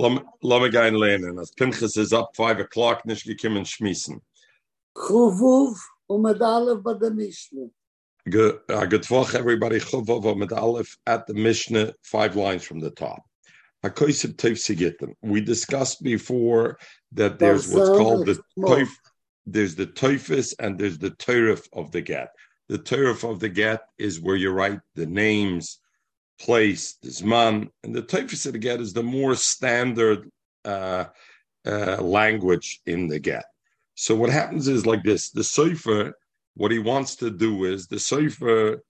Lama gein lehnen. As Pinchas is up five o'clock, nicht gekommen schmissen. Chuvuv umedalev bei der Mishnah. Good, uh, good Woche, everybody. Chuvov mit Aleph at the Mishnah, five lines from the top. Hakoisib Teif Sigitten. We discussed before that there's what's called the Teif, there's the Teufis and there's the Teurif of the Get. The Teurif of the Get is where you write the names, place, the Zman, and the Teufis of the Get is the more standard uh, uh, language in the Get. So what happens is like this: the Sefer, what he wants to do is the Sefer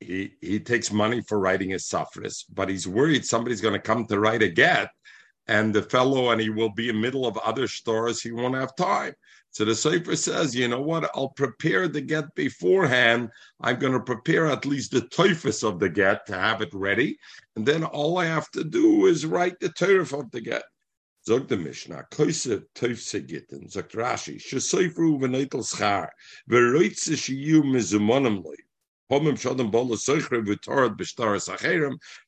he he takes money for writing his safras, but he's worried somebody's going to come to write a get, and the fellow and he will be in middle of other stores. He won't have time. So the Sefer says, you know what? I'll prepare the get beforehand. I'm going to prepare at least the toifus of the get to have it ready, and then all I have to do is write the turf of the get. Zog the Mishnah, Koise Teufse Gitten, sagt Rashi, Shesoifru v'neitel schar, v'roitze shiyu mizumonimli,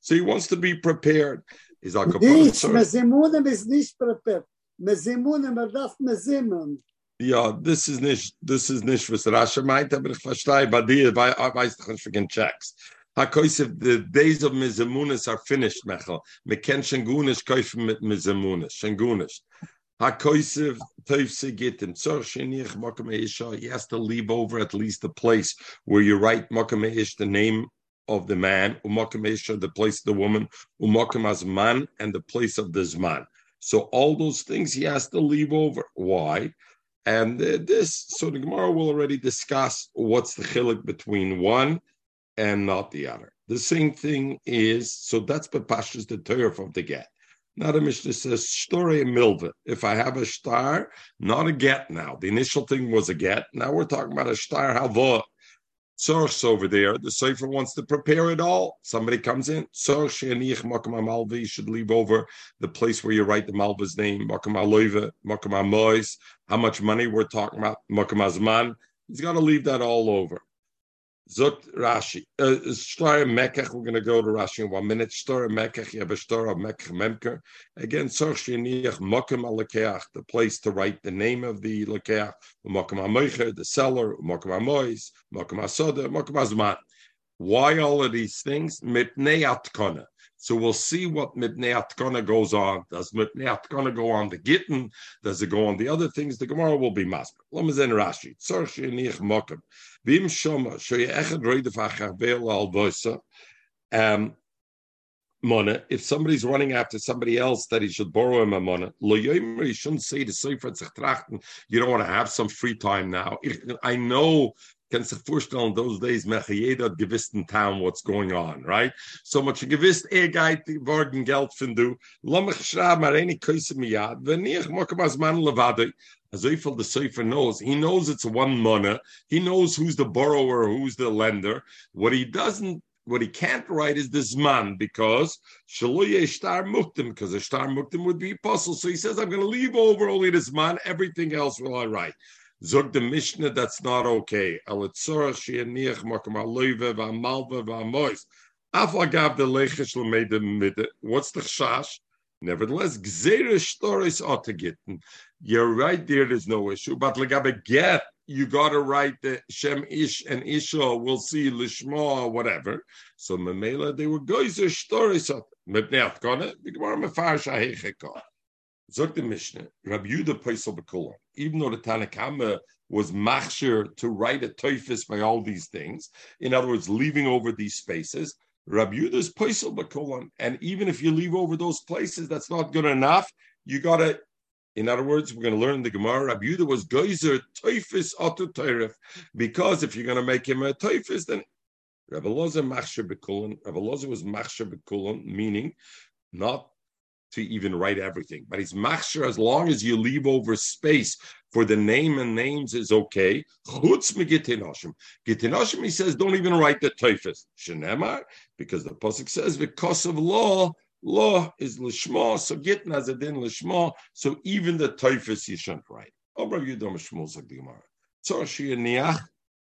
so he wants to be prepared. He's like a Nicht, mezimunem is nicht prepared. Mezimunem, er darf mezimunem. Ja, this is nicht, this is nicht, was Rashi meint, aber ich verstehe, bei dir, bei, wegen Checks. HaKoisef, the days of Mizemunis are finished, Mechel. Me ken Shengunish kaufen mit Mizemunis, Shengunish. HaKoisef Teufse Gittim. Tzor Shenich Makam Isha. He has to leave over at least the place where you write Makam Ish, the name of the man, Umakam Isha, the place of the woman, Umakam Azman, and the place of the Zman. So all those things he has to leave over. Why? And this, so the Gemara will already discuss what's the chilik between one and not the other. The same thing is, so that's Bepashas the turf of the get. Now the Mishnah says story milva. If I have a star, not a get now. The initial thing was a get. Now we're talking about a star hava. Source over there. The Sefer wants to prepare it all. Somebody comes in. Source malva. You should leave over the place where you write the malva's name. Makam aloiva. Makam mois. How much money we're talking about. Makam azman. He's got to leave that all over. Zot Rashi. Uh, Shtar Mekach, we're going to go to Rashi in one minute. Shtar Mekach, Shtar of Mekach Memker. Again, Sorch Sheniach Mokim Alekeach, the place to write the name of the Lekeach, Mokim HaMoicher, the seller, Mokim HaMois, Mokim HaSoda, Mokim HaZman. Why all of these things? Mipnei Atkona. So we'll see what Mipnei Atkona goes on. Does Mipnei Atkona go on the Gittin? Does it go on the other things? The Gemara will be Masber. Lamazen Rashi. Tzor Sheniach Mokim. Vim Shoma, Shoye Echad Reidef Achavel Al Voisa. Um, Mona, if somebody's running after somebody else that he should borrow him a money, you shouldn't say to Sefer you don't want to have some free time now. I know kannst sich vorstellen, those days, meche jeder gewiss in town what's going on, right? So much gewiss, er geht worden Geld von du, lass mich schreiben, maar eine Köse mir ja, wenn ich mache was man levade, also if the Sefer knows, he knows it's one money, he knows who's the borrower, who's the lender, what he doesn't what he can't write is this man because shaloye star muktim because a star muktim would be apostle. So he says, I'm going to leave over only this man. Everything else will I write. Zog the Mishnah, that's not okay. What's the chash? Nevertheless. You're right there, there's no issue. But legabe get, you got to write the Shem Ish and Isha, we'll see Lishma whatever. So Memela, they were geyser stories. Mipnei Atkona, the the Mishnah, Rabbi Yudah Paisel Bekulah, even though the Tanakama was machshir to write a toifis by all these things, in other words, leaving over these spaces, Rabbi Yudah's Paisel Bekulah, and even if you leave over those places, that's not good enough. You got to, in other words, we're going to learn the Gemara. Rabbi Yudah was geyser toifis atu teirif, because if you're going to make him a toifis, then Rabbi Loza machshir bekulan. Rabbi Loza was machshir bekulan, meaning not to even write everything. But he's machshir as long as you leave over space for the name and names is okay. Chutz megitinoshim. Gitinoshim, he says, don't even write the teifus. Shenemar, because the pasuk says, because of law, law is lishma, so gittin as a din lishma, so even the teifus you shouldn't write. Oh bro, you don't shmuzagdimara. So she niach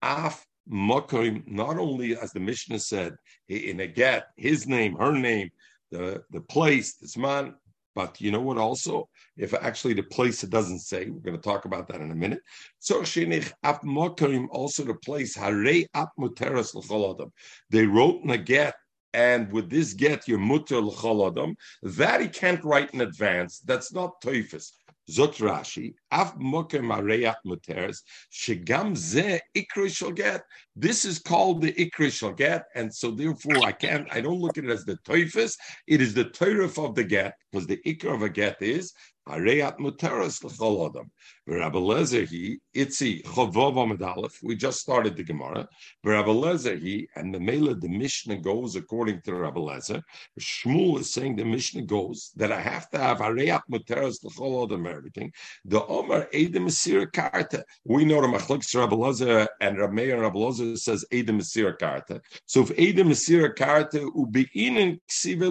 af Makoim, not only as the Mishnah said, in a get, his name, her name, the, the place, this man, But you know what? Also, if actually the place it doesn't say, we're going to talk about that in a minute. So also the place hare ap muteras They wrote in a get and with this get your mutter l'chol that he can't write in advance. That's not toifus. Zot Rashi, Av Mokem Areyat Muteres, Shegam Ze Ikri shall. This is called the Ikri shall and so therefore I can't, I don't look at it as the Toifus, it is the Toirif of the get, because the Ikr of a get is Areyat Muteres L'chol Adam. Rabbi itzi We just started the Gemara. Rabbi Lezer he and the Mela the Mishnah goes according to Rabbi Lezer. Shmuel is saying the Mishnah goes that I have to have areyat muteras l'chol adam everything. The Omar Edom Mesira Karta. We know the Machlokes Rabbi Lezer and Rabbi Meir Rabbi Lezer says Edom Mesira Karta. So if Edom Mesira Karta ubiinin ksiv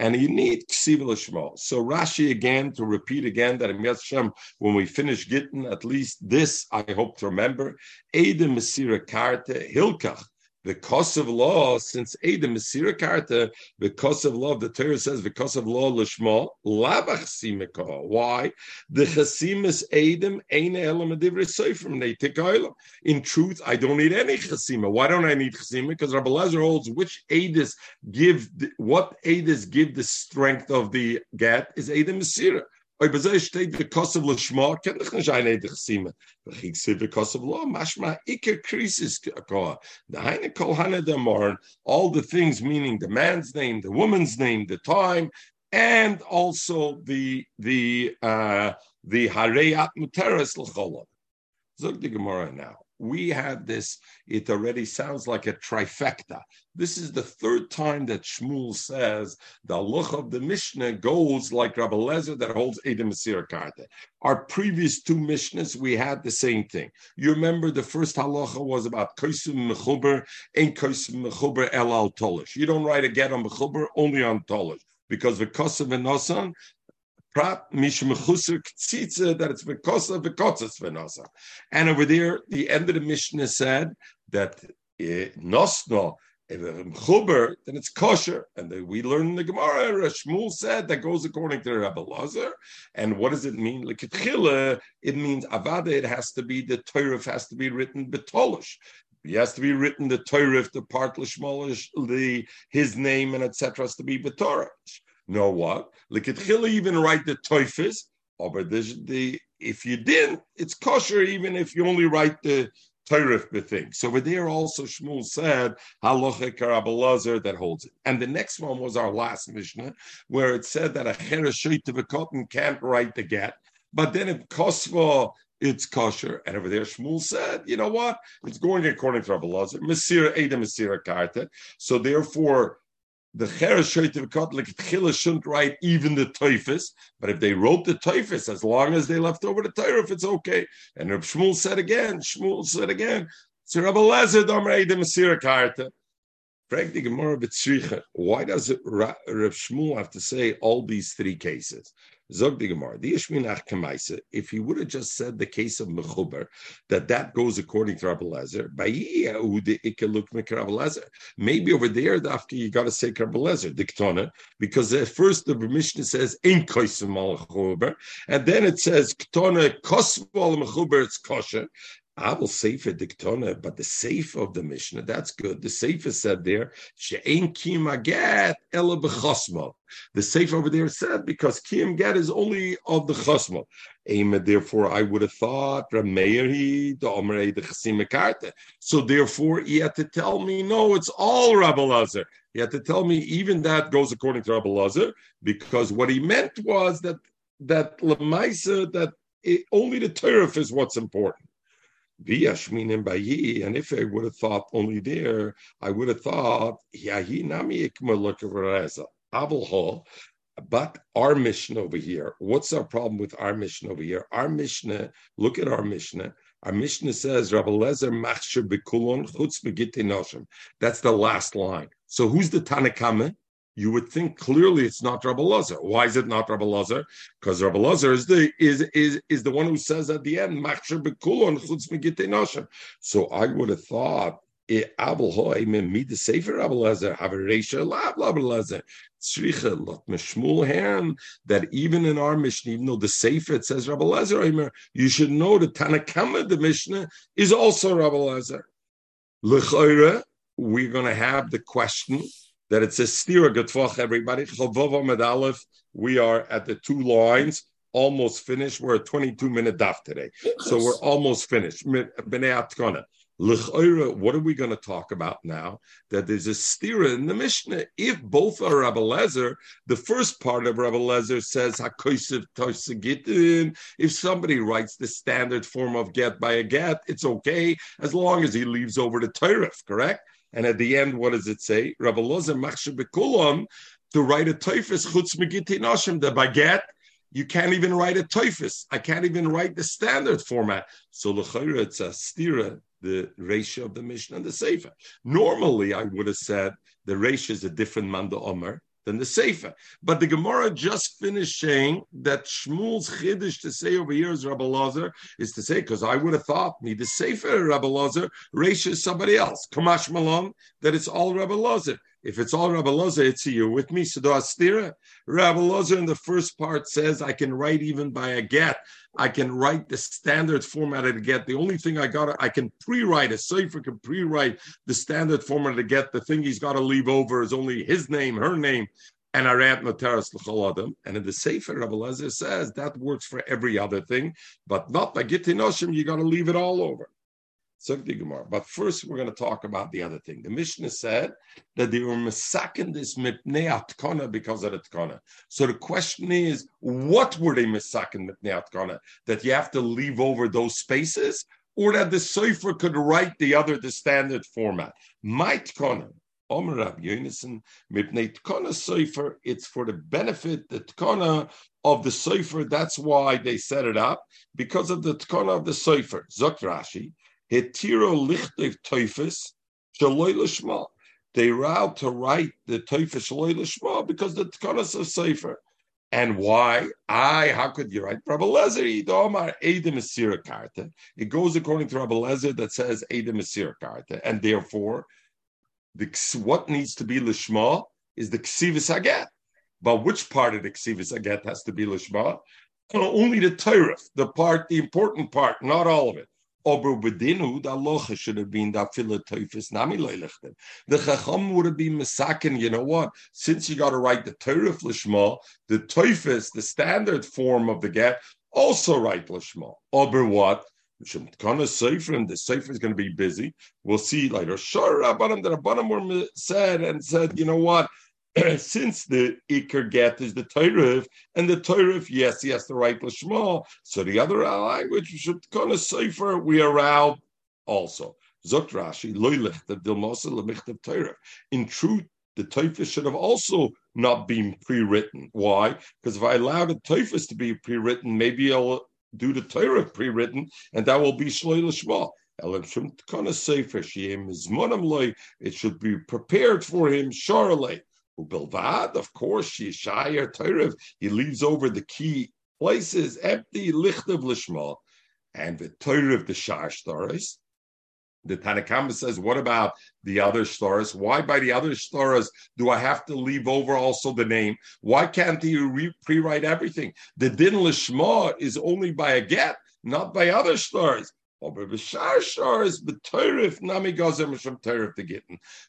and you need ksiv l'shmal. So Rashi again to repeat again that in Yad when we finish getting at least this, I hope to remember. Ede Mesira Karte Hilkach. Because of law, since Ede Mesira Karta, the because of law, the Torah says, because of law, Lishma, Simeka. Why? The Chasimas Ein Elam Adivri Seifrim Neitik In truth, I don't need any Chasima. Why don't I need Chasima? Because Rabbi Lezer holds which Edis give, what Edis give the strength of the get is Ede Mesira. Oy bezay steht de kosse lo schma ken ich nicht eine de sime ich sehe de kosse lo machma ikke krisis ko the heine kol hanne de morn all the things meaning the man's name the woman's name the time and also the the uh the hareyat muteres l'cholot zog the gemara now we had this, it already sounds like a trifecta. This is the third time that Shmuel says the look of the Mishnah goes like Rabbi Lezer that holds Edom Karta. Our previous two Mishnahs, we had the same thing. You remember the first halacha was about Koisum Mechuber, ain't Koisum Mechuber El Al Tolish. You don't write a get on Mechuber, only on Tolish. Because the Kosav and Nosan, Ktsitza that it's bekotzas v'nasa. And over there, the end of the Mishnah said that eh, nosno chuber, then it's kosher. And we learn in the Gemara, Shmuel said that goes according to Rabbi Lazar. And what does it mean? It means avada. It has to be the Torah has to be written betolish. He has to be written the Torah, the part lishmolish, the his name and etc. has to be betorish know what? Likitchila even write the toifis, oh, but the if you didn't, it's kosher even if you only write the Torah thing. So over there also Shmuel said halacha karabelazar that holds it. And the next one was our last Mishnah, where it said that a chereshit of a cotton can't write the get, but then if kosva it's kosher. And over there, Shmuel said, you know what? It's going according to Rabbi Lazar. Mesira Eda Mesira Karta. So therefore, the Cheres Shoitiv like Tchila shouldn't write even the Teufis, but if they wrote the Teufis, as long as they left over the Torah, it's okay. And Reb Shmuel said again, Shmuel said again, so Rabbi Lezer Domer Eidem Asira Karta. Why does Reb Shmuel have to say all these three cases? The the Ishminach if he would have just said the case of Mechuber, that that goes according to Rabbi Lezer, maybe over there, after you got to say Rabbi Lezer, Diktona, because at first the Mishnah says, Mechuber, and then it says, Ktona Kosval Mechuber, it's kosher, Abel Sefer Diktona, but the safe of the Mishnah, that's good. The Sefer said there, She'ein Kim Agat Ela. The safe over there said because Kim Get is only of the Chosmo. Therefore, I would have thought the the So therefore, he had to tell me, no, it's all Rabbi Lazar. He had to tell me even that goes according to Rabbi Lazar, because what he meant was that that Lamaisa that it, only the Torah is what's important. Viyashminim bayi, and if I would have thought only there, I would have thought yahi nami ikma But our mission over here, what's our problem with our mission over here? Our Mishnah, look at our Mishnah. Our Mishnah says, Rabbi Lezer machsher bekulon chutz. That's the last line. So who's the Tanakama? You would think clearly it's not Rabbi Lazar. Why is it not Rabbi Lazar? Because Rabbi Lazar is the is is is the one who says at the end, So I would have thought me the sefer Lezer have a ratio lab Lezer tzricha lot that even in our Mishnah, even though the sefer it says Rabbi Lezer, you should know that Tanakama the Mishnah is also Rabbi Lezer. L'chayre, we're going to have the question that it's a stira getfach everybody. We are at the two lines almost finished. We're a 22 minute daf today. So we're almost finished. What are we going to talk about now? That there's a stira in the Mishnah. If both are Rabbi Lezer, the first part of Rabbi Lezer says Tosagitin. If somebody writes the standard form of get by a get, it's okay as long as he leaves over the Torah, correct? And at the end, what does it say? Rabbi Lezer Machshav to write a Toifis Chutz Megiti Nashim, the baguette you can't even write a typhus. I can't even write the standard format. So l'chayra it's a stira, the ratio of the Mishnah and the Sefer. Normally, I would have said the ratio is a different manda omer than the Sefer. But the Gemara just finished saying that Shmuel's chiddush to say over here is Rabbi Lazar is to say because I would have thought me the Sefer Rabbi Lazar ratio is somebody else. Kamash Malon that it's all Rabbi Lazar. If it's all Rabbi it's you with me. So do Astira. Rabbi in the first part says I can write even by a get. I can write the standard format of the get. The only thing I got, I can pre-write. A cipher can pre-write the standard format of the get. The thing he's got to leave over is only his name, her name, and Arat Noteras L'chol And in the Sefer, Rabbi Lezer says that works for every other thing, but not by Gittinoshim. You got to leave it all over. But first, we're going to talk about the other thing. The Mishnah said that they were misakin this mipnei atkana because of the tkana. So the question is, what were they misakin mipnei atkana? That you have to leave over those spaces, or that the cipher could write the other, the standard format. My tkana, Omer Rab Yonason, mipnei cipher. It's for the benefit, the tkana of the cipher. That's why they set it up because of the tkana of the cipher. Zok Rashi. Hetiro lichtev toifus shaloi l'shma. They out to write the toifus shaloi l'shma because the tkanas of sefer. And why? I, how could you write? Rabbi Lezer, Idomar, Asira Karta. It goes according to Rabbi Lezer that says Asira Karta. And therefore, the, what needs to be Lishma is the Ksivis Aget. But which part of the Ksivis Aget has to be Lishma? Only the Torah, the part, the important part, not all of it. Aber bedinu, the locha should have been that teufis nami. The chacham would have been masakin, you know what? Since you got to write the Torah lishma, the teufis, the standard form of the get, also write lishma. Aber what? Safer, and the safer is going to be busy. We'll see later. Sure, Rabbanim, the Rabbanim were said and said, you know what? since the Iker get is the Torah, and the Torah, yes, he has to write Lashma, so the other language we should kind of safer, we are out also. Zok Rashi, the Torah. In truth, the Torah should have also not been pre-written. Why? Because if I allow the Torah to be pre-written, maybe I'll do the Torah pre-written, and that will be Shloi Lashma. It should be prepared for him, Charlotte. Bilvad, of course, Yeshaya Torah, he leaves over the key places, empty lichtav lishma, and the Torah of the Shar stories. The Tanakhama says, what about the other stars? Why by the other stars do I have to leave over also the name? Why can't you re- pre-write everything? The din lishma is only by a get, not by other stars.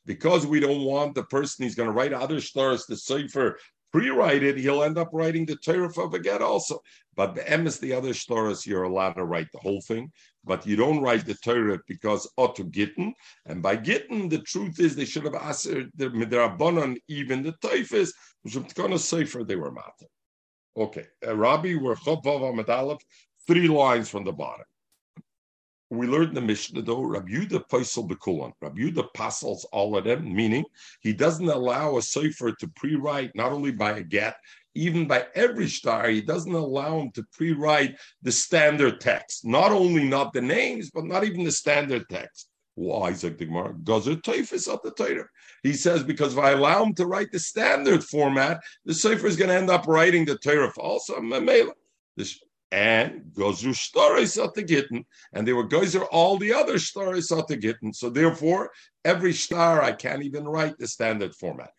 Because we don't want the person he's going to write other stars to cipher pre-write it, he'll end up writing the Torah of a get also. But the M is the other stories, you're allowed to write the whole thing, but you don't write the Torah because to gitten. And by gitten, the truth is they should have asked the midrabanon even the to say for they were matter. Okay, uh, Rabbi, we're Chopov three lines from the bottom we learned the Mishnah though, Rabbi Yudah Paisel Bekulan. Rabbi Yudah passes all of them, meaning he doesn't allow a sefer to pre-write not only by a get, even by every star, he doesn't allow him to pre-write the standard text. Not only not the names, but not even the standard text. Why, Isaac Digmar? Gazer Teufis at the Torah. He says, because if I allow him to write the standard format, the sefer is going to end up writing the Torah also. This and Gozru Shtaris Gittin, and they were Gozer all the other Shtaris Gittin. So therefore, every star I can't even write the standard format.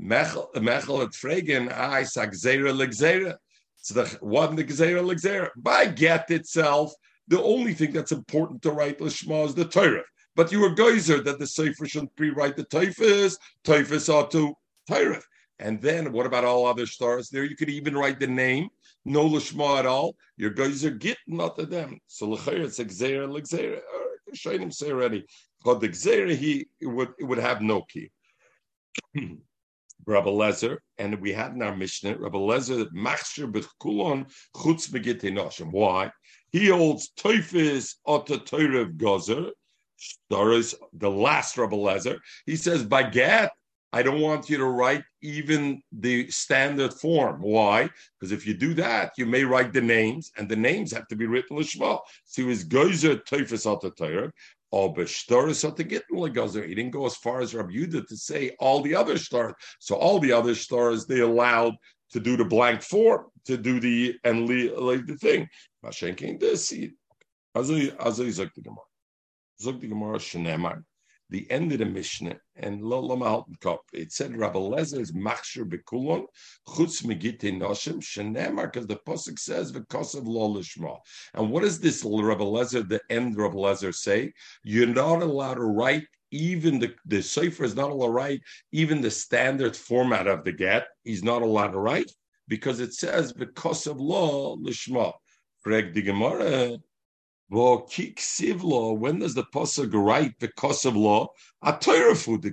Mechel et Fregen, I sag Zera Legzera. So the one the Gzera Legzera. By get itself, the only thing that's important to write Lishma is the Torah. But you were geyser that the Sefer shouldn't pre-write the Typhus, Typhus ought to Torah. And then what about all other stars? There you could even write the name, no Lishma at all. Your guys are get not to them. So L'chair, it's Xera, L'xera. Uh, Shainim say already. But the Xera, he would, it would have no key. Rabbi Lezer, and we had in our Mishnah, Rabbi Lezer, Machshir B'chkulon Chutz Begite Noshim. Why? He holds Teufis Ota Teurev Gozer, Doris, the last Rabbi Lezer. He says, by get, I don't want you to write even the standard form. Why? Because if you do that, you may write the names, and the names have to be written Lishma. So he was Teurev, Oh, but stars to get He didn't go as far as Rabbi Yudah to say all the other stars. So all the other stars they allowed to do the blank form, to do the and like the thing. Mashenkin this. Azay azay zok the Gemara. Zok the Gemara shenemar the end of the Mishnah, and lo kop. It said Rabbi Lezer is machshir bekulon chutz megite noshim shenemar because the pasuk says v'kosav lo lishma. And what does this Rabbi Lezer, the end Rabbi Lezer say? You're not allowed to write even the the sefer is not allowed to write even the standard format of the get. He's not allowed to write because it says because of law lishma. Frag the Gemara. When does the pasuk write the of law? A Torah food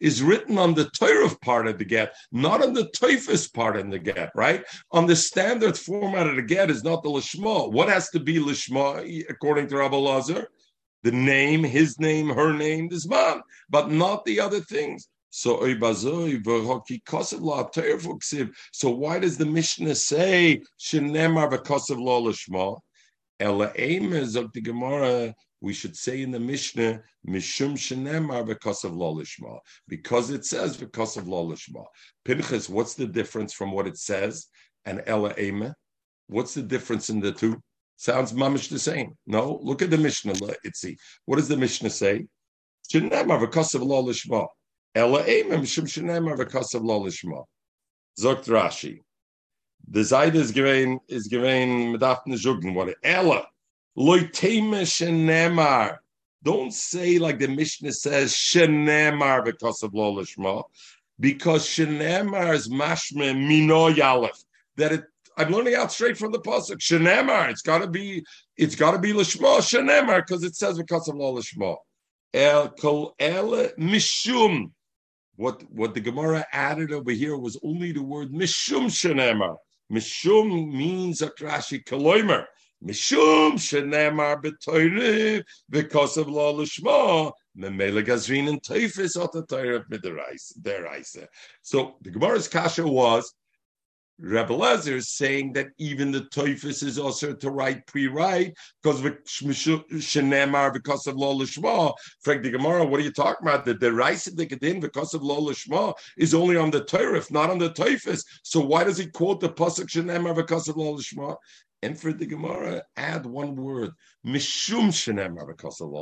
is written on the Torah part of the get, not on the Toifus part of the get, right? On the standard format of the get is not the Lishma. What has to be Lishma according to Rabbi Lazar? The name, his name, her name, this man, but not the other things. So so why does the Mishnah say Shenemar v'kosav law lishma? Ela of the Gemara, we should say in the Mishnah, Mishum Shenemar because of Lolishma, because it says because of Lolishma. Pinchas, what's the difference from what it says and Ela What's the difference in the two? Sounds mamish the same. No, look at the Mishnah. see. What does the Mishnah say? Shenemar because of Lolishma. Ela Mishum Shenemar because of Lolishma. Zokt Rashi. The Zaida is given is given medafne jugen what ella loiteme shenemar. Don't say like the Mishnah says shenemar because of lo lishma, because shenemar is mashme mino yalef. That it I'm learning out straight from the pasuk. Shenemar. It's got to be. It's got to be lishma shenemar because it says because of lo lishma. El kol ele mishum. What what the Gemara added over here was only the word mishum shenemar. Mishum means a Rashi Kaloimer. Mishum shenemar b'toyre because of law lishma. Memela gazrin and teifis ot the deraisa. So the Gemara's kasha was Rebbe Lezer is saying that even the Teufis is also to write pre-write because of Shenemar because of Lo. Frank the Gemara, what are you talking about? The Deraisa Dikadin because of Lo Lishma is only on the Torah, not on the Teufis. So why does he quote the Pasuk Shenemar because of Lo Lishma? And for the Gemara, add one word, Mishum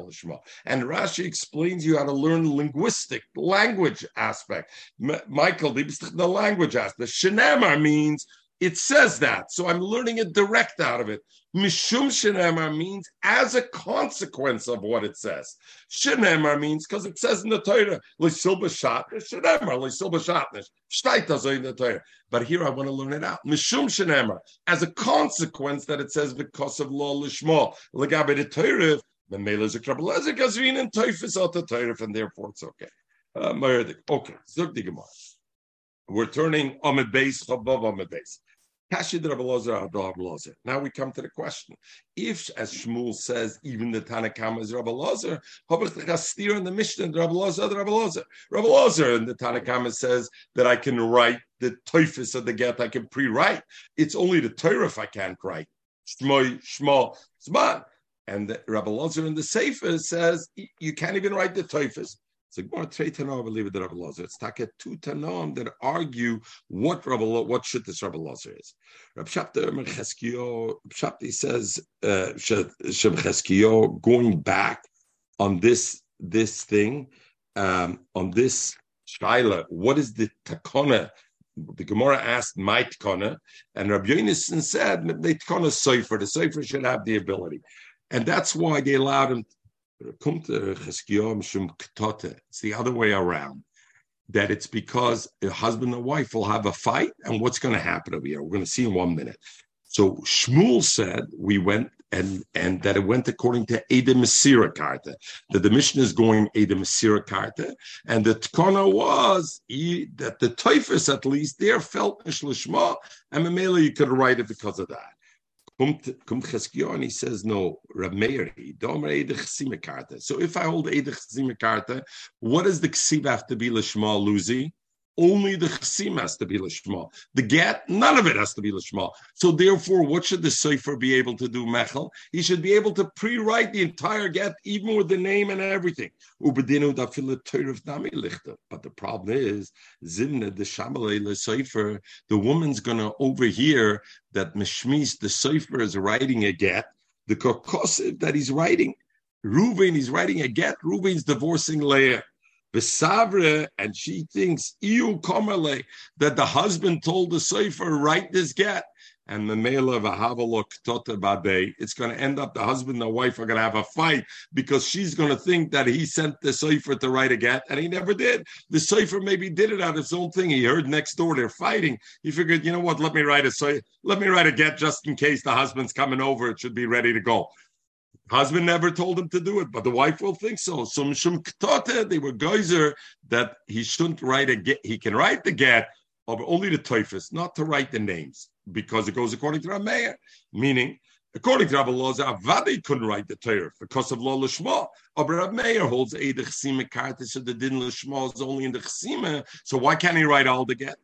Lishma. And Rashi explains you how to learn linguistic language aspect. M- Michael, the language aspect. Shenemar means it says that. So I'm learning it direct out of it. Mishum shenemar means as a consequence of what it says. Shenemar means because it says in the Torah, in the Torah. But here I want to learn it out. Mishum shenemar, as a consequence that it says because of law lishma, legabe the Torah, the melez a gazrin and out the Torah, and therefore it's okay. Uh, okay, Zug the Gemara. We're turning Amid base, above Amid base. Now we come to the question. If, as Shmuel says, even the Tanakama is Rabbi Lazar, steer in the Mishnah, Rabbi Lazar, Rabbi Lazar. Rabbi Lazar and the Tanakama says that I can write the Toifis of the get, I can pre-write. It's only the Torah if I can't write. Shmoy, Shmo, Zman. And the Rabbi Lazar in the Sefer says you can't even write the Toifis. So Gemara Trei Tanoim believe that Rabbi Lazar. It's Taka two Tanoim that argue what Rabbi what should this Rabbi Lazar is. Rabbi Shapta says uh, Shem Cheskio going back on this this thing um, on this shaila. What is the takona? The Gemara asked my takona, and Rabbi Yonason said the takona sofer. The sofer should have the ability, and that's why they allowed him it's the other way around. That it's because a husband and wife will have a fight, and what's going to happen over here? We're going to see in one minute. So Shmuel said we went and and that it went according to Eda Masira Karta. That the mission is going Eda Masira Karta, and the Tkona was he, that the toifus at least there felt Nishlishma, and Mamela you could write it because of that. Kumt Cheskion, he says, no, Rab Meir, Domer Eidech Karta. So if I hold Eidech Karta, what does the Ksiv have to be Lishma Luzi? Only the chesim has to be lishma. The get, none of it has to be lishma. So therefore, what should the sefer be able to do, Mechel? He should be able to pre-write the entire get, even with the name and everything. But the problem is, zimne the shamalei sefer, the woman's going to overhear that mishmis, the sefer is writing a get, the kokosiv that he's writing. Reuven, he's writing a get. Reuven's divorcing Leah. Vesavre, and she thinks Iu Komale that the husband told the Sefer, write this get. And the male of a Havalok Tota Babe, it's going to end up the husband and the wife are going to have a fight because she's going to think that he sent the Sefer to write a get, and he never did. The Sefer maybe did it out of his own thing. He heard next door they're fighting. He figured, you know what, let me write a let me write a get just in case the husband's coming over. It should be ready to go. Husband never told him to do it, but the wife will think so. So they were geyser that he shouldn't write a get. He can write the get, but only the toifus, not to write the names, because it goes according to Rameir. Meaning, according to Rabbi Loza, Avadi couldn't write the Torah because of Lo Lishma. But Rabbi Meir holds a the Chesima Karta, so the Din Lishma is only in the Chesima. So why can't he write all the get?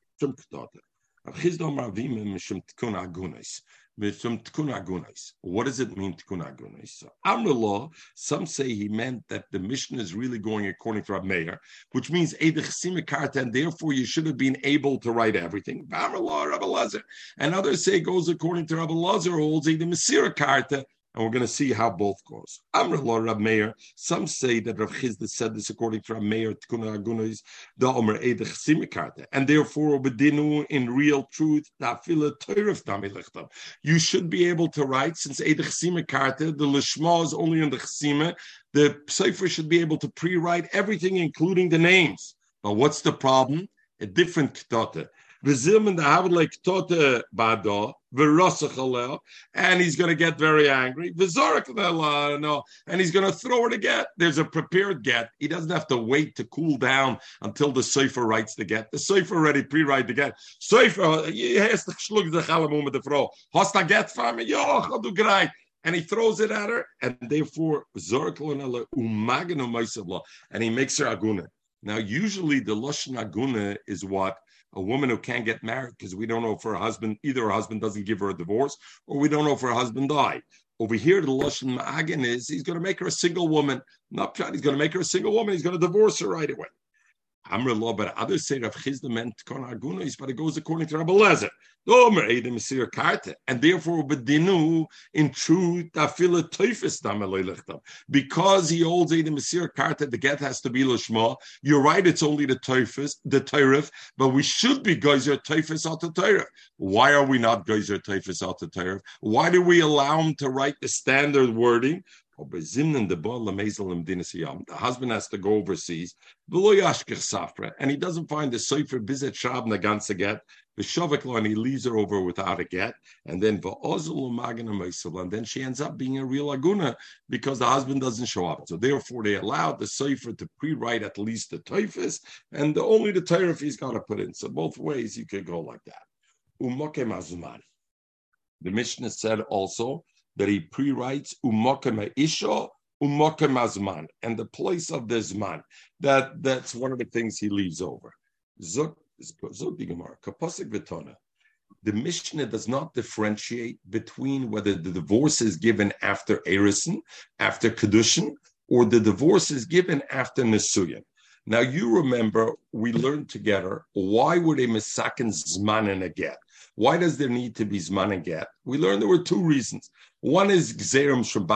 What does it mean tikkun agunis? So Amrullah, some say he meant that the mission is really going according to Rab Meir, which means karta, and therefore you should have been able to write everything. Amrullah, Rabbi Lazar, and others say it goes according to Rabbi Lazar, holds a Masira karta, and we're going to see how both goes. Amr Rab Meir. Some say that Rav Chisda said this according to Rab Meir the Omer Edech and therefore Obedinu in real truth. You should be able to write since Edech the Lishma is only in the Chsima. The Sefer should be able to pre-write everything, including the names. But what's the problem? A different ketata. V'zilman the like tote bado and he's going to get very angry. And he's going to throw it again. There's a prepared get. He doesn't have to wait to cool down until the Sefer writes the get. The Sefer already pre-write the get. Sefer, he has to schlug the chalamum with the fro. Hast a get for me? And he throws it at her, and therefore and he makes her aguna. Now, usually the lashon aguna is what a woman who can't get married because we don't know if her husband, either her husband doesn't give her a divorce or we don't know if her husband died. Over here, the Lashon Ma'agan is he's going to make her a single woman. Not he's going to make her a single woman. He's going to divorce her right away. Amr law, but others say Rav Chisda meant Kon Agunos, but it goes according to Rabbi Lezer. And therefore, bedinu in truth, afila teifis because he holds Edom Mesir Karta, the get has to be Lashma. You're right, it's only the teifis, the teirif, but we should be geyser teifis out the teirif. Why are we not geyser teifis out the teirif? Why do we allow him to write the standard wording? The husband has to go overseas, and he doesn't find the Sefer Bizet Shab Nagansa get, and he leaves her over without a get, and then and then she ends up being a real aguna because the husband doesn't show up. So therefore, they allowed the Sefer to pre-write at least the toifus, and the, only the toifus he's got to put in. So both ways you could go like that. The Mishnah said also that he pre-writes umokem isha umokem zman and the place of the zman. That that's one of the things he leaves over. Zuk the Mishnah does not differentiate between whether the divorce is given after Erison, after Kedushin, or the divorce is given after Nesuyan. Now you remember we learned together why were they misakin zman and a get? Why does there need to be zman get? We learned there were two reasons. One is gzerim from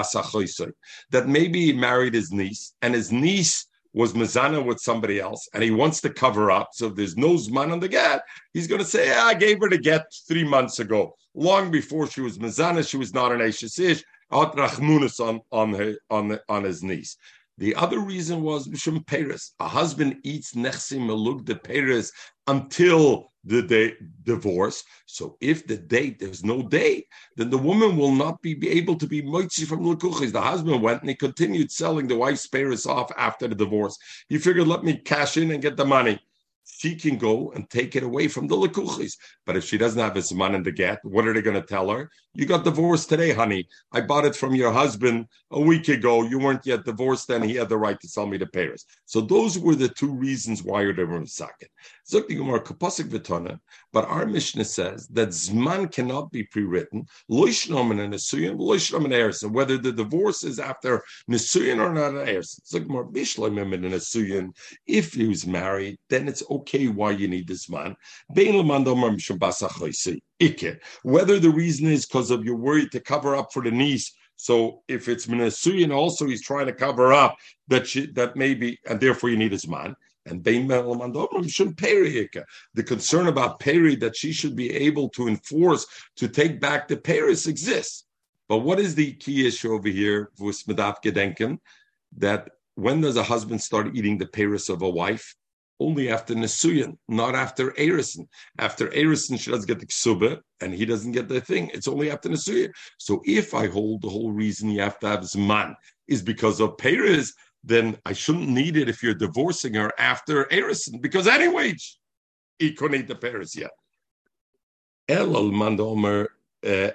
that maybe he married his niece and his niece was Mazana with somebody else and he wants to cover up. So if there's no Zman on the get, he's going to say, yeah, I gave her the get three months ago. Long before she was Mazana, she was not an Ashes Ish, on, on, her, on, on his niece. The other reason was Mishum Paris. A husband eats Nechsim Maluk de Paris until the day divorce. So if the date there's no date, then the woman will not be, be able to be moitzi from lukuchis. The husband went and he continued selling the wife's Paris off after the divorce. He figured, let me cash in and get the money she can go and take it away from the lekuchis. But if she doesn't have his man in the get, what are they going to tell her? You got divorced today, honey. I bought it from your husband a week ago. You weren't yet divorced, then he had the right to sell me the Paris. So those were the two reasons why you're the socket. But our Mishnah says that Zman cannot be pre-written, whether the divorce is after Nisuyan or not If he was married, then it's okay why you need this man. Whether the reason is because of your worry to cover up for the niece so if it's Minasuyan, also he's trying to cover up that she, that maybe, and therefore you need his man. And the concern about Peri that she should be able to enforce to take back the Paris exists. But what is the key issue over here, gedenken, that when does a husband start eating the Paris of a wife? Only after Nesuyan, not after Erison. After Erison, she doesn't get the ksuba, and he doesn't get the thing. It's only after Nesuyan. So if I hold the whole reason you have to have Zman is because of Paris, then I shouldn't need it if you're divorcing her after Erison, because anyway, he couldn't eat the Paris yet. Elal Mandomer uh, Uh,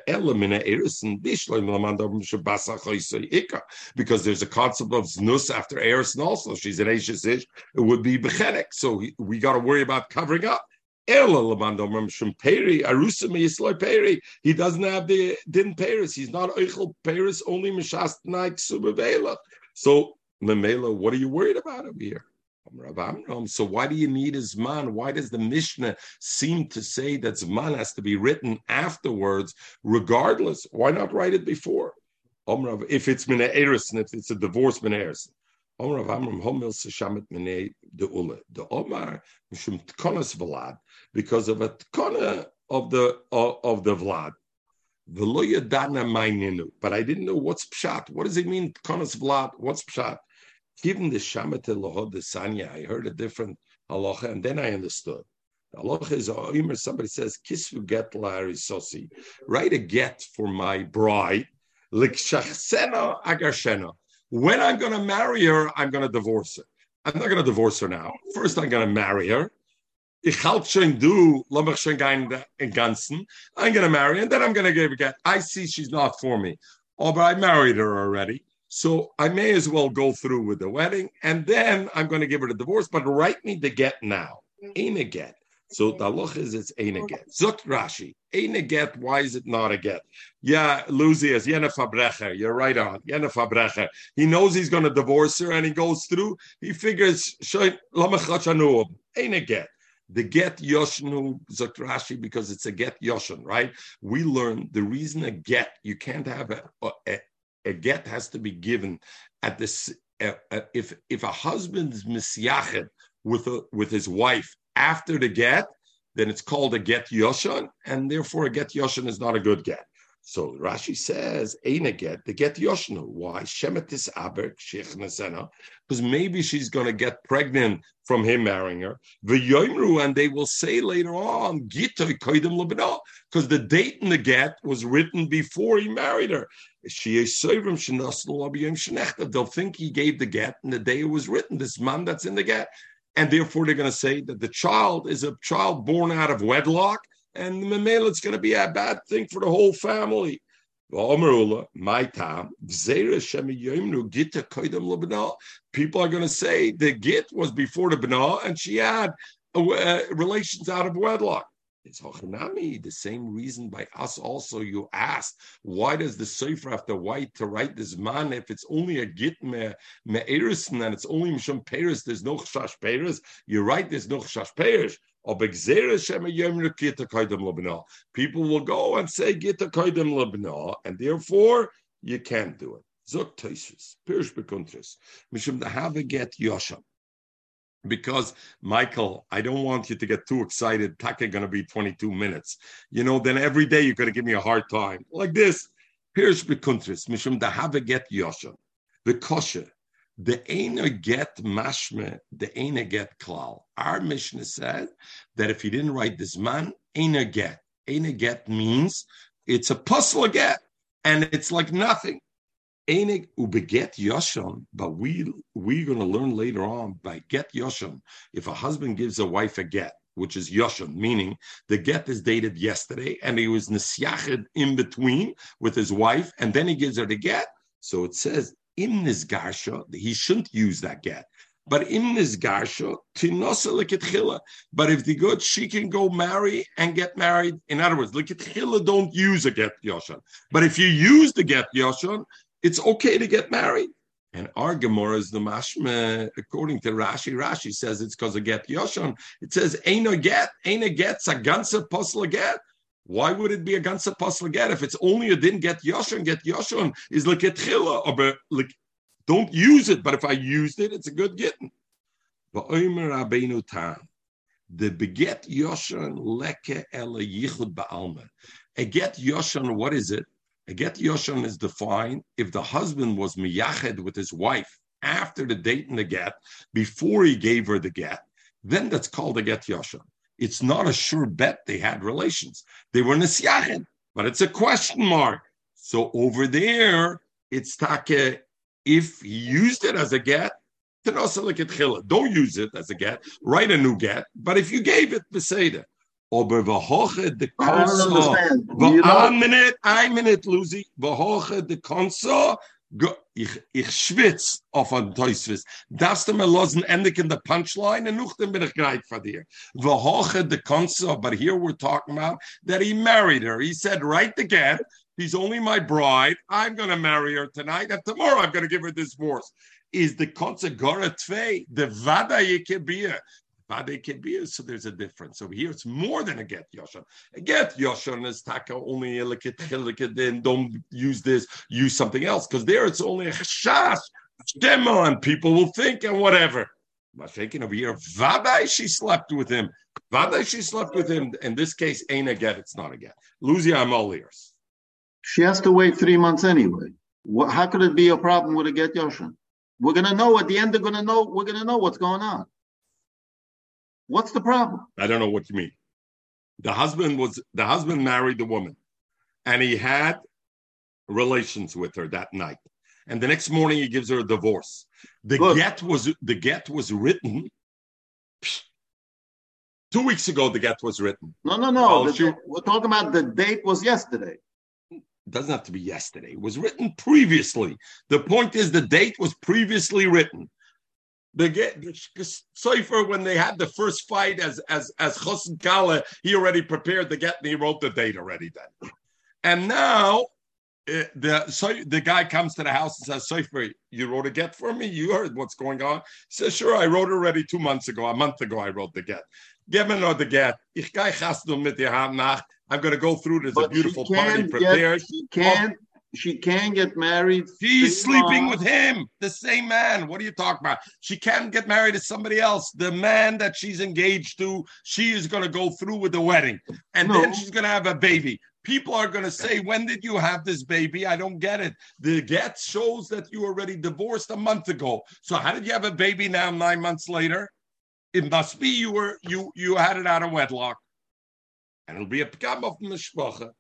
because there's a concept of znus after Erison also. She's an Ashish Ish. It would be bechenek. So we got to worry about covering up. He doesn't have the din Paris. He's not Eichel Paris, only Mishast Naik Subavela. So Memela, what are you worried about over here? So why do you need Zman? Why does the Mishnah seem to say that Zman has to be written afterwards, regardless? Why not write it before? If it's Mina Erison, if it's a divorce Mina. Because of a tkona of the of, of the vlad. But I didn't know what's pshat. What does it mean, tkonas vlad? What's pshat? Given the Shamata Lohod the Sanya, I heard a different halacha, and then I understood. The halacha is oh, Omer, somebody says, Kisvu get sosi. Write a get for my bride. Likshachsena agarshena. When I'm going to marry her, I'm going to divorce her. I'm not going to divorce her now. First, I'm going to marry her. Ich halt schon du, Ganzen. I'm going to marry and then I'm going to give a get. I see she's not for me. Oh, but I married her already. So I may as well go through with the wedding and then I'm going to give her the divorce, but write me the get now. Mm-hmm. Ain't a get. So the loch is it's ain't a get. Zukt Rashi. Ain't a get. Why is it not a get? Yeah, Luzias, Yena Fabrecher. You're right on. Yena Fabrecher. He knows he's going to divorce her and he goes through. He figures, ain't a get. The get Yoshnu Zukt Rashi because it's a get Yoshin, right? We learn the reason a get, you can't have a, a, a get has to be given at this. Uh, uh, if if a husband's misyached with a, with his wife after the get, then it's called a get yoshan, and therefore a get yoshan is not a good get. So Rashi says, "Ain't a get the get yoshnu." Why shemetis aber shechnasena? Because maybe she's going to get pregnant from him marrying her. The V'yoimru, and they will say later on, "Gitoy koidim lebena," because the date in the get was written before he married her. She They'll think he gave the get and the day it was written. This man that's in the get, and therefore they're going to say that the child is a child born out of wedlock and male it's going to be a bad thing for the whole family. People are going to say the git was before the bana, and she had uh, relations out of wedlock. It's Hochanami, the same reason by us also you asked, why does the Sefer have to write to write this man if it's only a git me and it's only Mishum Peres, there's no Chash Peres, you write there's no Chash Peres. People will go and say Gita Kaidem Lebna, and therefore you can't do it. Pirish Bekuntris, Mishum get Yosham because Michael, I don't want you to get too excited. Taka going to be 22 minutes. You know, then every day you're going to give me a hard time. Like this. Here's Bekuntris, Mishum Dahava get Yosha. The kosher. The Aina get mashme, the Aina get klal. Our Mishnah said that if he didn't write this man, Aina get. Aina get means it's a puzzle get, and it's like nothing. Enig ubeget yoshon, but we we're going to learn later on by get yoshon. If a husband gives a wife a get, which is yoshon, meaning the get is dated yesterday, and he was nisyached in between with his wife, and then he gives her the get. So it says in this garsha he shouldn't use that get. But in this garsha, tinosa But if the good, she can go marry and get married. In other words, likitchila don't use a get yoshon. But if you use the get yoshon, it's okay to get married. And our Gemara is the mashma, according to Rashi. Rashi says it's because of get yoshon. It says ain't a get, ain't a get, a ganze posla get. Why would it be a ganze posla get if it's only a didn't get yoshon? Get yoshon is like a tchila, or like don't use it. But if I used it, it's a good getting. The beget yoshon leke ela yichud ba'alma. A get yoshon, what is it? A get yoshan is defined if the husband was miyached with his wife after the date in the get, before he gave her the get, then that's called a get yoshan. It's not a sure bet they had relations. They were nisyached, but it's a question mark. So over there, it's take if he used it as a get, don't use it as a get, write a new get. But if you gave it, beseder. Aber verhoche de konso. Minute, ein Minute, Lucy. Verhoche de konso. Ich, ich schwitz auf ein Teusvis. Darfst du mir losen endig in der Punchline und noch dann bin ich bereit für dir. Verhoche de konso. But here we're talking about that he married her. He said, right again, He's only my bride. I'm going to marry her tonight, and tomorrow I'm going to give her this divorce. Is the consegora tve the vada yekebia? So there's a difference. So here, it's more than a get yoshan. A get yoshan is taka only a then don't use this, use something else. Because there it's only a chashash, demo, and people will think and whatever. Thinking over here, Vadai she slept with him. Vadai she slept with him. In this case, ain't a get, it's not a get. Lucy, I'm all ears. She has to wait three months anyway. What, how could it be a problem with a get yoshan? We're gonna know at the end. They're gonna know. We're gonna know what's going on. What's the problem? I don't know what you mean. The husband was the husband married the woman, and he had relations with her that night. And the next morning he gives her a divorce. The Good. get was the get was written. Two weeks ago, the get was written. No, no, no. The, she, we're talking about the date was yesterday. It doesn't have to be yesterday. It was written previously. The point is, the date was previously written the get Seifer when they had the first fight as as as Chosin Kale, he already prepared the get and he wrote the date already then. And now uh, the so the guy comes to the house and says, Seifer, you wrote a get for me? You heard what's going on? He says, Sure, I wrote already two months ago. A month ago, I wrote the get. Give me the get. Ich gehe mit dir nach. I'm going to go through. There's but a beautiful party prepared. Get, she can't she can get married. She's sleeping with him, the same man. What are you talking about? She can't get married to somebody else. The man that she's engaged to, she is going to go through with the wedding, and no. then she's going to have a baby. People are going to say, "When did you have this baby?" I don't get it. The get shows that you already divorced a month ago. So how did you have a baby now, nine months later? It must be you were you you had it out of wedlock, and it'll be a pgam of mishpacha.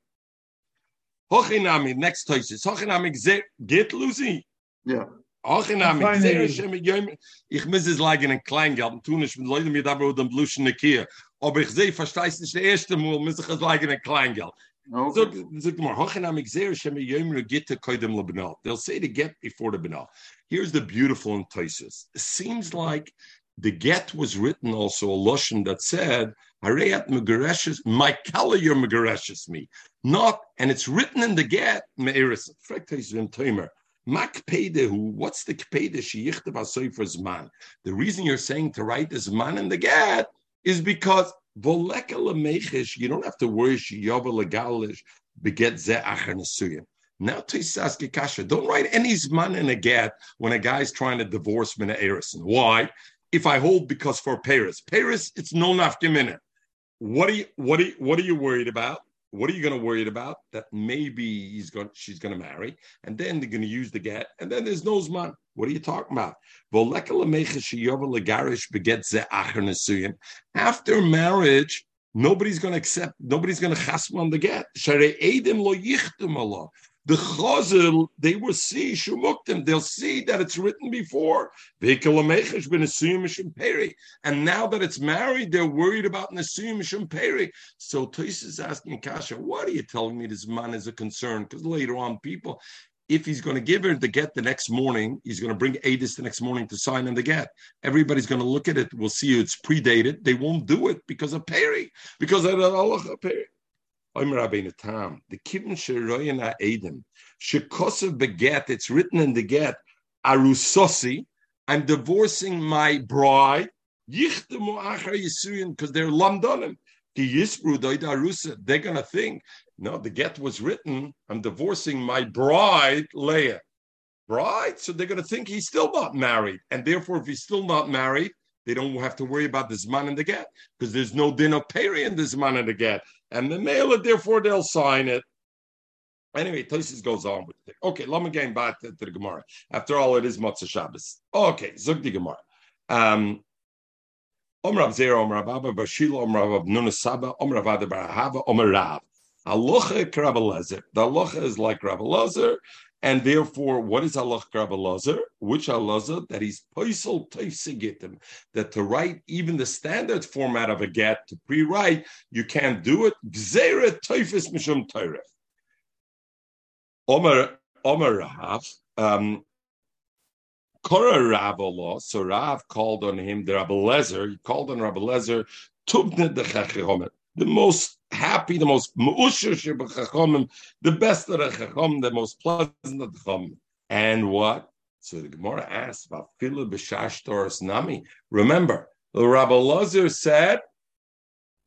Hochinami, next Toises. Hochinami, geht Lucy? Ja. Hochinami, ich muss es leigen in Kleingeld und tun ich mit Leuten mit aber den Bluschen Kier. Aber ich sehe, verstehst nicht, der erste Mal muss ich es leigen in Kleingeld. Oh, okay. So, so, Hochinami, sehr schemi jömer gitte koidem lebenal. They'll say the get before the benal. Here's the beautiful in Toises. It seems like the get was written also a lotion that said Harayat Megareshes, my color your Megareshes me. Not, and it's written in the get, Me'iris, Frektais Timer. Mak who? what's the kpede sheyichtav asoifer's man? The reason you're saying to write this man in the get is because volekala mechish, you don't have to worry shiyava legalish beget ze acher nesuyin. Now Tisas Kasha, don't write any man in a get when a guy's trying to divorce Mina Erison. Why? If I hold because for Paris, Paris, it's no nafkamina. What are you what are you, what are you worried about? What are you going to worry about? That maybe he's going, she's going to marry, and then they're going to use the get, and then there's no man. What are you talking about? After marriage, nobody's going to accept. Nobody's going to chasm on the get. The Chazal, they will see Shumuktim, they'll see that it's written before. And now that it's married, they're worried about Nasuyim Shumperi. So Toys is asking Kasha, what are you telling me this man is a concern? Because later on, people, if he's going to give her the get the next morning, he's going to bring Adis the next morning to sign in the get. Everybody's going to look at it. We'll see it's predated. They won't do it because of Peri, because of the Allah Peri. Omer Tam, the Kivin Sheroyin Ha'edim, Shekosav Beget, it's written in the get, Arusosi, I'm divorcing my bride, Yichtemu Achar Yisuyin, because they're Lamdonim. They're going to think, no, the get was written, I'm divorcing my bride, Leah. Bride? So they're going to think he's still not married. And therefore, if he's still not married, they don't have to worry about this man in the get because there's no din of peri in this man in the get. And the male, therefore, they'll sign it. Anyway, Tosis goes on with it. Okay, let me get back to, to, the Gemara. After all, it is Matzah Shabbos. Okay, Zug the Gemara. Um, Omrav Zera, Omrav Abba, Bashila, Omrav Nuna Saba, Omrav Ada Barahava, Omrav. Alocha Krabalezer. The alocha is like Krabalezer, and therefore, what is Allah Lazar? Which Allah that he's poisel toisigitim, that to write even the standard format of a get to pre-write, you can't do it. Gzera toifis mishum toiref. Omer Omer Rav, um, Kora Rav so Rav called on him the Rabbi Lezer, he called on Rabbi Lezer, Tubne de Chachiromet the most happy, the most the best of the chacham, the most pleasant of the chacham. And what? So the Gemara asked about b'shash nami. Remember, the Rabbi Lazar said,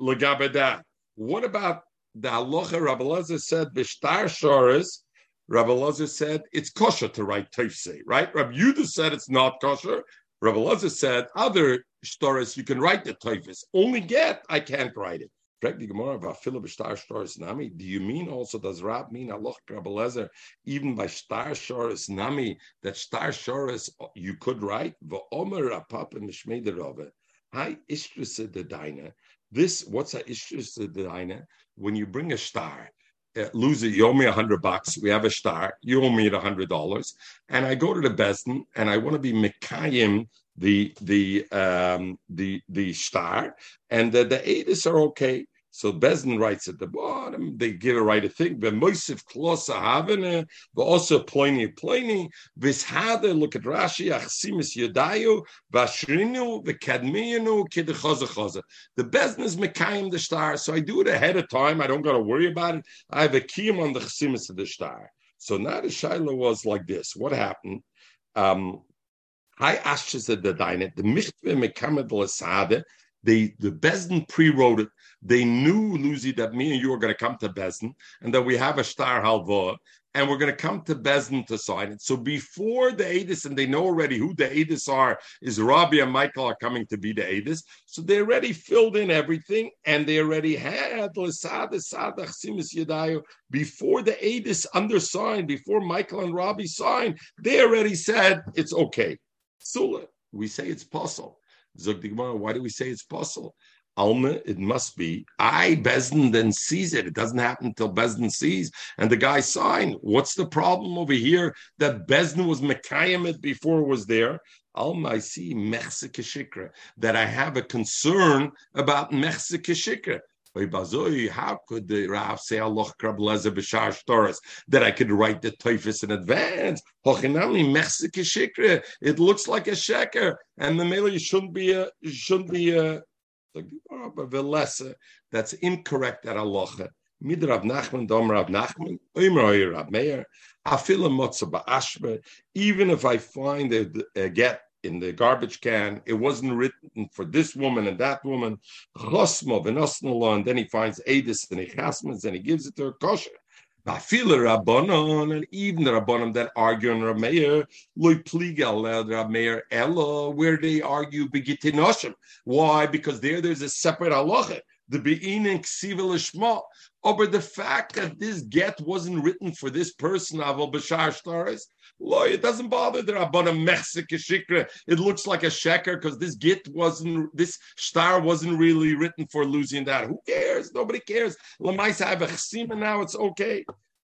"Legabeda." What about the halacha? Rabbi Lazar said, "B'shtar shoris." Rabbi Lazar said it's kosher to write teifsei, right? Rabbi Yudah said it's not kosher. Rabbi Lazar said other stories you can write the teifis. Only get I can't write it. Do you mean also does Rab mean Allah Kabbalah even by star shoris nami that star shoris you could write Hi This what's a Dina? When you bring a star, uh, lose it, you owe me a hundred bucks. We have a star, you owe me a hundred dollars, and I go to the Besdin and I want to be Mekayim the the um the the star, and the, the Adis are okay. So Bezdin writes at the bottom, they give a right to think, but Moisif Klosa Havene, but also Pliny Pliny, Vishade, look at Rashi, Achsimis Yodayu, Vashrinu, Vikadmiyanu, Kidechaza The Bezdin is Mekayim the star, so I do it ahead of time. I don't got to worry about it. I have a kiyum on the Chasimis of the star. So now the Shiloh was like this. What happened? Um, Hi Ashas the Dainet, the Michve Mekamed Lasade, they the Bezdin pre-wrote it they knew, Lucy, that me and you are going to come to Bezdin and that we have a star halva and we're going to come to Bezdin to sign it. So before the Adis, and they know already who the Adis are, is Rabbi and Michael are coming to be the Adis. So they already filled in everything and they already had before the Adis undersigned, before Michael and Rabbi signed, they already said it's okay. So we say it's possible. Why do we say it's possible? Alma, it must be. I, Besden, then sees it. It doesn't happen until Besden sees and the guy signed. What's the problem over here that Besden was Mekayim it before it was there? Alma, I see Mechse that I have a concern about Mechse How could the Rav say Allah b'shar that I could write the Teufis in advance? It looks like a sheker, and the mailer shouldn't be uh, a shouldn't be uh, a but velesa, that's incorrect at halacha. Mid Rav Nachman, Dom Rav Nachman, Rav Meir, even if I find a, a uh, get in the garbage can, it wasn't written for this woman and that woman, Chosma, Venosnala, and then he finds Adis and he chasmas and he gives it to her kosher. Bafila Rabbanon, and even the Rabbanon that argue on Rameir, loy pligal Rameir Ella, where they argue begitinoshim. Why? Because there there's a separate halacha. The bein and ksiva. Over the fact that this get wasn't written for this person, Aval Bashar Stars, Loy, it doesn't bother the Rabbanim Mechsik Shikra. It looks like a sheker because this get wasn't, this star wasn't really written for losing that. Who cares? Nobody cares. Lamaisa have a chesima now. It's okay.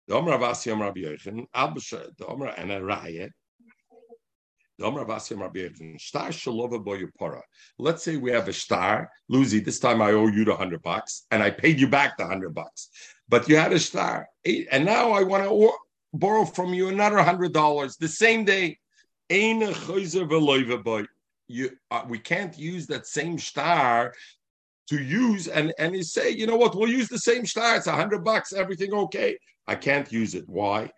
The Omer Avasi Omer Rabbi Yechon, the Omer and a Raya. The Omer Avasi Omer Rabbi Yechon, star shalova boyupara. Let's say we have a star. Lucy, this time I owe you the hundred bucks, and I paid you back the hundred bucks. But you had a star, and now I want to borrow from you another hundred dollars the same day. You, uh, we can't use that same star to use and and you say, you know what, we'll use the same star. It's a hundred bucks, everything okay. I can't use it. Why?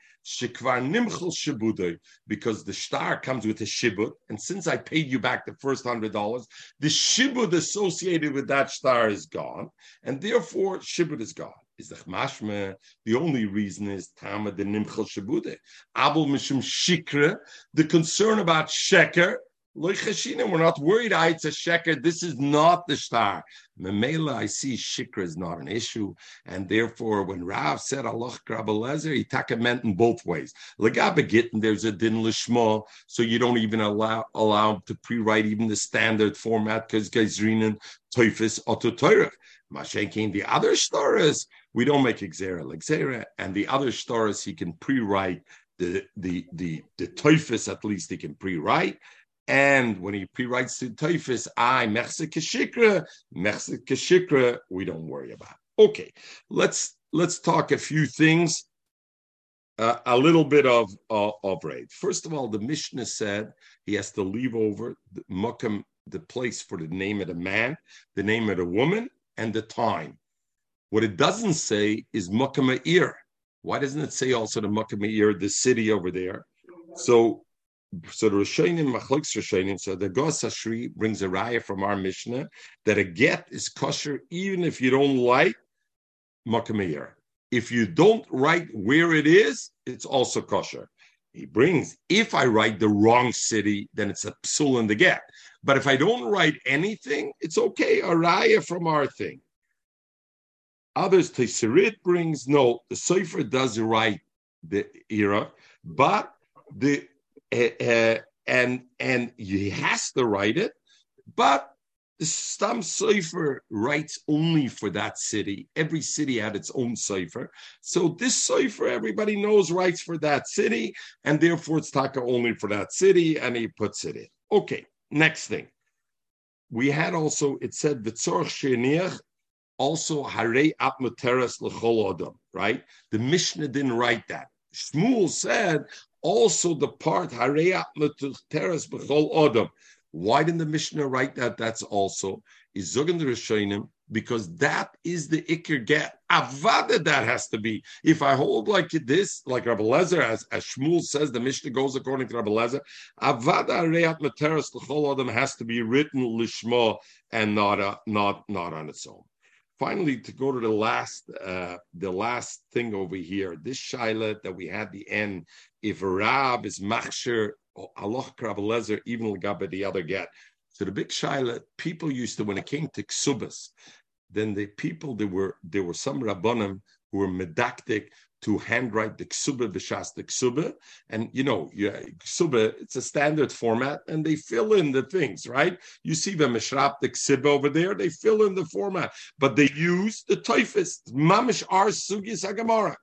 Because the star comes with a shibud, and since I paid you back the first hundred dollars, the shibud associated with that star is gone, and therefore shibud is gone is the mashme. The only reason is tama the nimchel shabude. Abel mishum shikra. The concern about sheker. We're not worried. I it's a sheker. This is not the star. Memela, I see shikra is not an issue, and therefore, when Rav said Allah Krabelezer, he taka meant in both ways. Legabe gittin, there's a din lishma, so you don't even allow allow to pre-write even the standard format because gazrinin toifis ototoirach. Mashenkin, the other stories, we don't make Xera like Xera, and the other stories he can pre-write the the the the Teufis at least he can pre-write. And when he pre-writes the Teufis, I Mechse Keshikra, Mechse Keshikra, we don't worry about. Okay, let's let's talk a few things. Uh, a little bit of uh, of raid. First of all, the Mishnah said he has to leave over the the place for the name of the man, the name of the woman, and the time. What it doesn't say is Makkah Why doesn't it say also the Makkah the city over there? So, so the Rishonim, Machlokes Rishonim, so the Gos Ashri brings a raya from our Mishnah that a get is kosher even if you don't like Makkah If you don't write where it is, it's also kosher. He brings, if I write the wrong city, then it's a psul in the get. But if I don't write anything, it's okay. A raya from our thing. Others, Tesirit brings no. The Sefer does write the era, but the uh, and and he has to write it, but the Stam Sefer writes only for that city. Every city had its own Sefer. So this Sefer, everybody knows, writes for that city, and therefore it's Taka only for that city, and he puts it in. Okay, next thing. We had also, it said, V'tzorch sheniach also Harei Atmateres L'chol Adam, right? The Mishnah didn't write that. Shmuel said also the part L'chol Adam. Why didn't the Mishnah write that? That's also is Zogan Rishonim because that is the Iker get. Avada that has to be. If I hold like this, like Rabbi Lezer, as, as Shmuel says, the Mishnah goes according to Rabbi Lezer, Avada Reyat Materas L'chol Adam has to be written Lishma and not, uh, not, not on its own. Finally, to go to the last, uh, the last thing over here, this shaila that we had the end, if Rab is machsher, Allah Lezer, even Lagabe the other get. So the big shaila, people used to, when it came to ksubas, then the people, there were there were some rabbanim who were medactic to handwrite the ksuba b'shas the ksuba, and you know, ksuba it's a standard format, and they fill in the things, right? You see the mishrap the ksuba over there, they fill in the format, but they use the typhus mamish ar sugis agamara.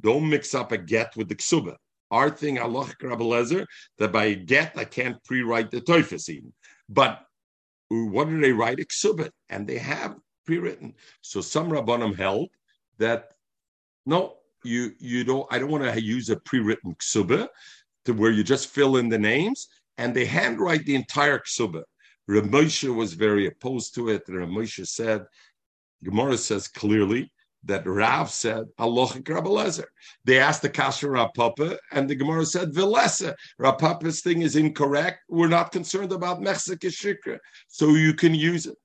Don't mix up a get with the ksuba. Our thing, Allah Lezer, that by get I can't pre-write the typhus even, but what do they write? Ksuba, and they have pre-written. So some rabbanim held that no, you you don't I don't want to use a pre-written ksuba to where you just fill in the names and they handwrite the entire ksuba. Reb Moshe was very opposed to it. Reb Moshe said, Gemara says clearly that Rav said halachic Rabbi Lezer. They asked the Kasher Rav Papa, and the Gemara said Vilesa. Rav Papa's thing is incorrect. We're not concerned about Mechzik Shikra, so you can use it.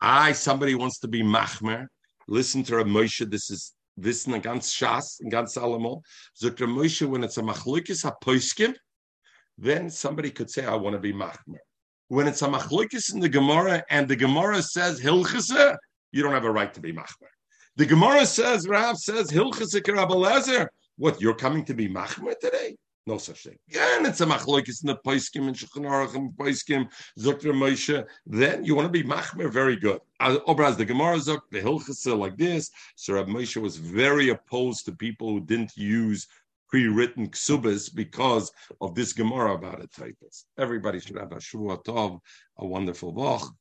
I somebody wants to be machmer. Listen to Rav Moshe. This is wissen ein ganz Shas and ganz Alamo. Rav Moshe, when it's a machlukis a poiskim, then somebody could say, I want to be machmer. When it's a machlukis in the Gemara and the Gemara says hilchasa, you don't have a right to be machmer. The Gemara says, Rav says, Hilchasik Rabbi What, you're coming to be machmer today? No such thing. Again, it's a machlokes in the Paiskim and Shulchan Aruch and Paiskim, Zokter Moshe. Then you want to be machmer, very good. Obraz, the Gemara Zok, the Hilchasa like this. So Rabbi Moshe was very opposed to people who didn't use pre-written ksubas because of this Gemara about it. Everybody should have a Shavua Tov, a wonderful Bach.